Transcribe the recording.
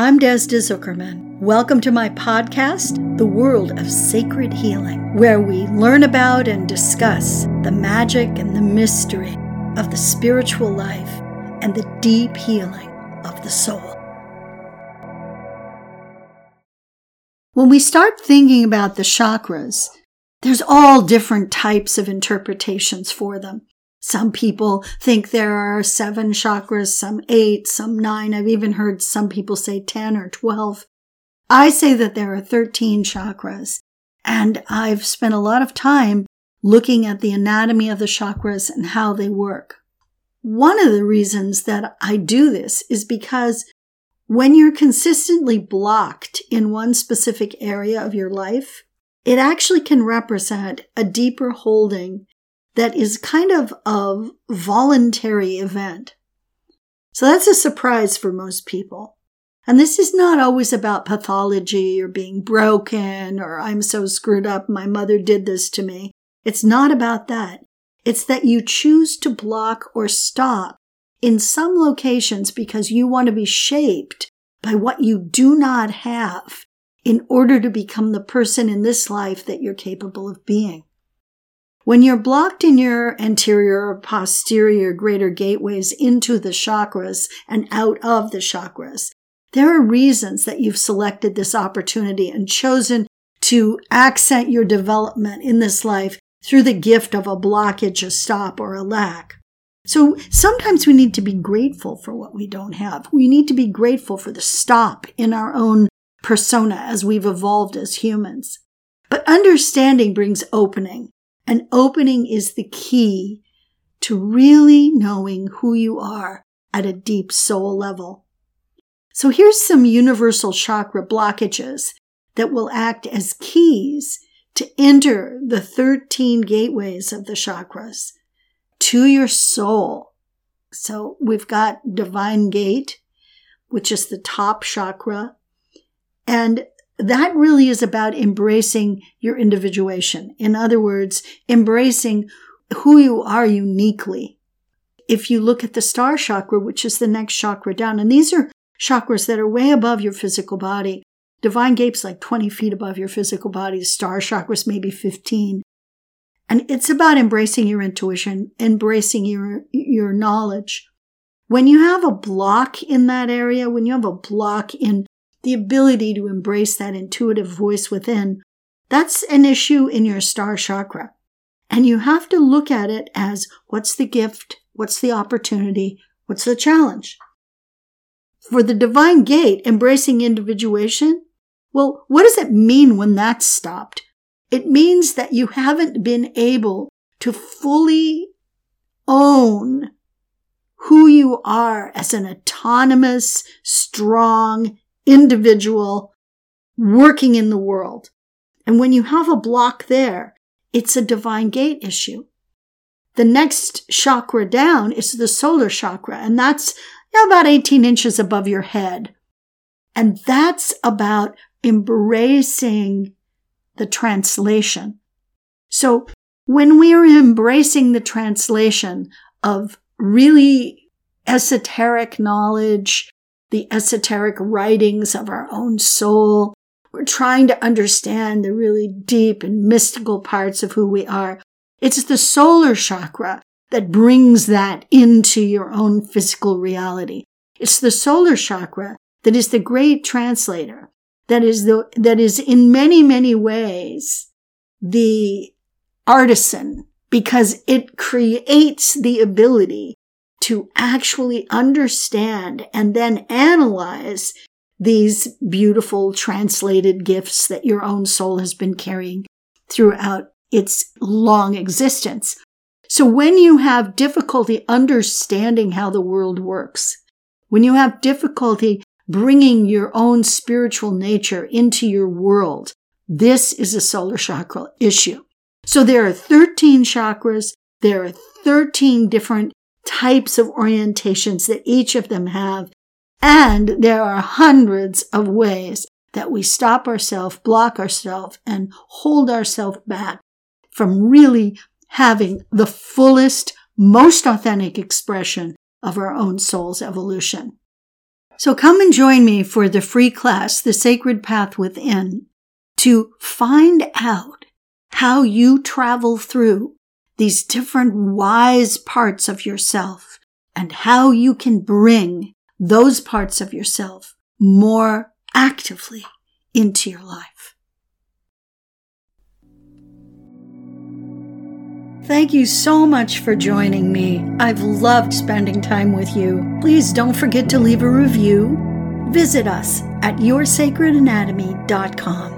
I'm Desda Zuckerman. Welcome to my podcast, The World of Sacred Healing, where we learn about and discuss the magic and the mystery of the spiritual life and the deep healing of the soul. When we start thinking about the chakras, there's all different types of interpretations for them. Some people think there are seven chakras, some eight, some nine. I've even heard some people say 10 or 12. I say that there are 13 chakras, and I've spent a lot of time looking at the anatomy of the chakras and how they work. One of the reasons that I do this is because when you're consistently blocked in one specific area of your life, it actually can represent a deeper holding that is kind of a voluntary event. So that's a surprise for most people. And this is not always about pathology or being broken or I'm so screwed up, my mother did this to me. It's not about that. It's that you choose to block or stop in some locations because you want to be shaped by what you do not have in order to become the person in this life that you're capable of being. When you're blocked in your anterior or posterior greater gateways into the chakras and out of the chakras, there are reasons that you've selected this opportunity and chosen to accent your development in this life through the gift of a blockage, a stop, or a lack. So sometimes we need to be grateful for what we don't have. We need to be grateful for the stop in our own persona as we've evolved as humans. But understanding brings opening. An opening is the key to really knowing who you are at a deep soul level. So here's some universal chakra blockages that will act as keys to enter the 13 gateways of the chakras to your soul. So we've got divine gate, which is the top chakra. And that really is about embracing your individuation. In other words, embracing who you are uniquely. If you look at the star chakra, which is the next chakra down, and these are chakras that are way above your physical body. Divine gate's like 20 feet above your physical body. Star chakras maybe 15. And it's about embracing your intuition, embracing your, your knowledge. When you have a block in that area, when you have a block in the ability to embrace that intuitive voice within, that's an issue in your star chakra. And you have to look at it as what's the gift? What's the opportunity? What's the challenge? For the divine gate, embracing individuation, well, what does it mean when that's stopped? It means that you haven't been able to fully own who you are as an autonomous, strong, individual working in the world. And when you have a block there, it's a divine gate issue. The next chakra down is the solar chakra, and that's about 18 inches above your head. And that's about embracing the translation. So when we are embracing the translation of really esoteric knowledge, the esoteric writings of our own soul. We're trying to understand the really deep and mystical parts of who we are. It's the solar chakra that brings that into your own physical reality. It's the solar chakra that is the great translator, that is the, that is in many, many ways the artisan because it creates the ability to actually understand and then analyze these beautiful translated gifts that your own soul has been carrying throughout its long existence. So when you have difficulty understanding how the world works, when you have difficulty bringing your own spiritual nature into your world, this is a solar chakra issue. So there are 13 chakras. There are 13 different types of orientations that each of them have. And there are hundreds of ways that we stop ourselves, block ourselves, and hold ourselves back from really having the fullest, most authentic expression of our own soul's evolution. So come and join me for the free class, The Sacred Path Within, to find out how you travel through these different wise parts of yourself and how you can bring those parts of yourself more actively into your life. Thank you so much for joining me. I've loved spending time with you. Please don't forget to leave a review. Visit us at yoursacredanatomy.com.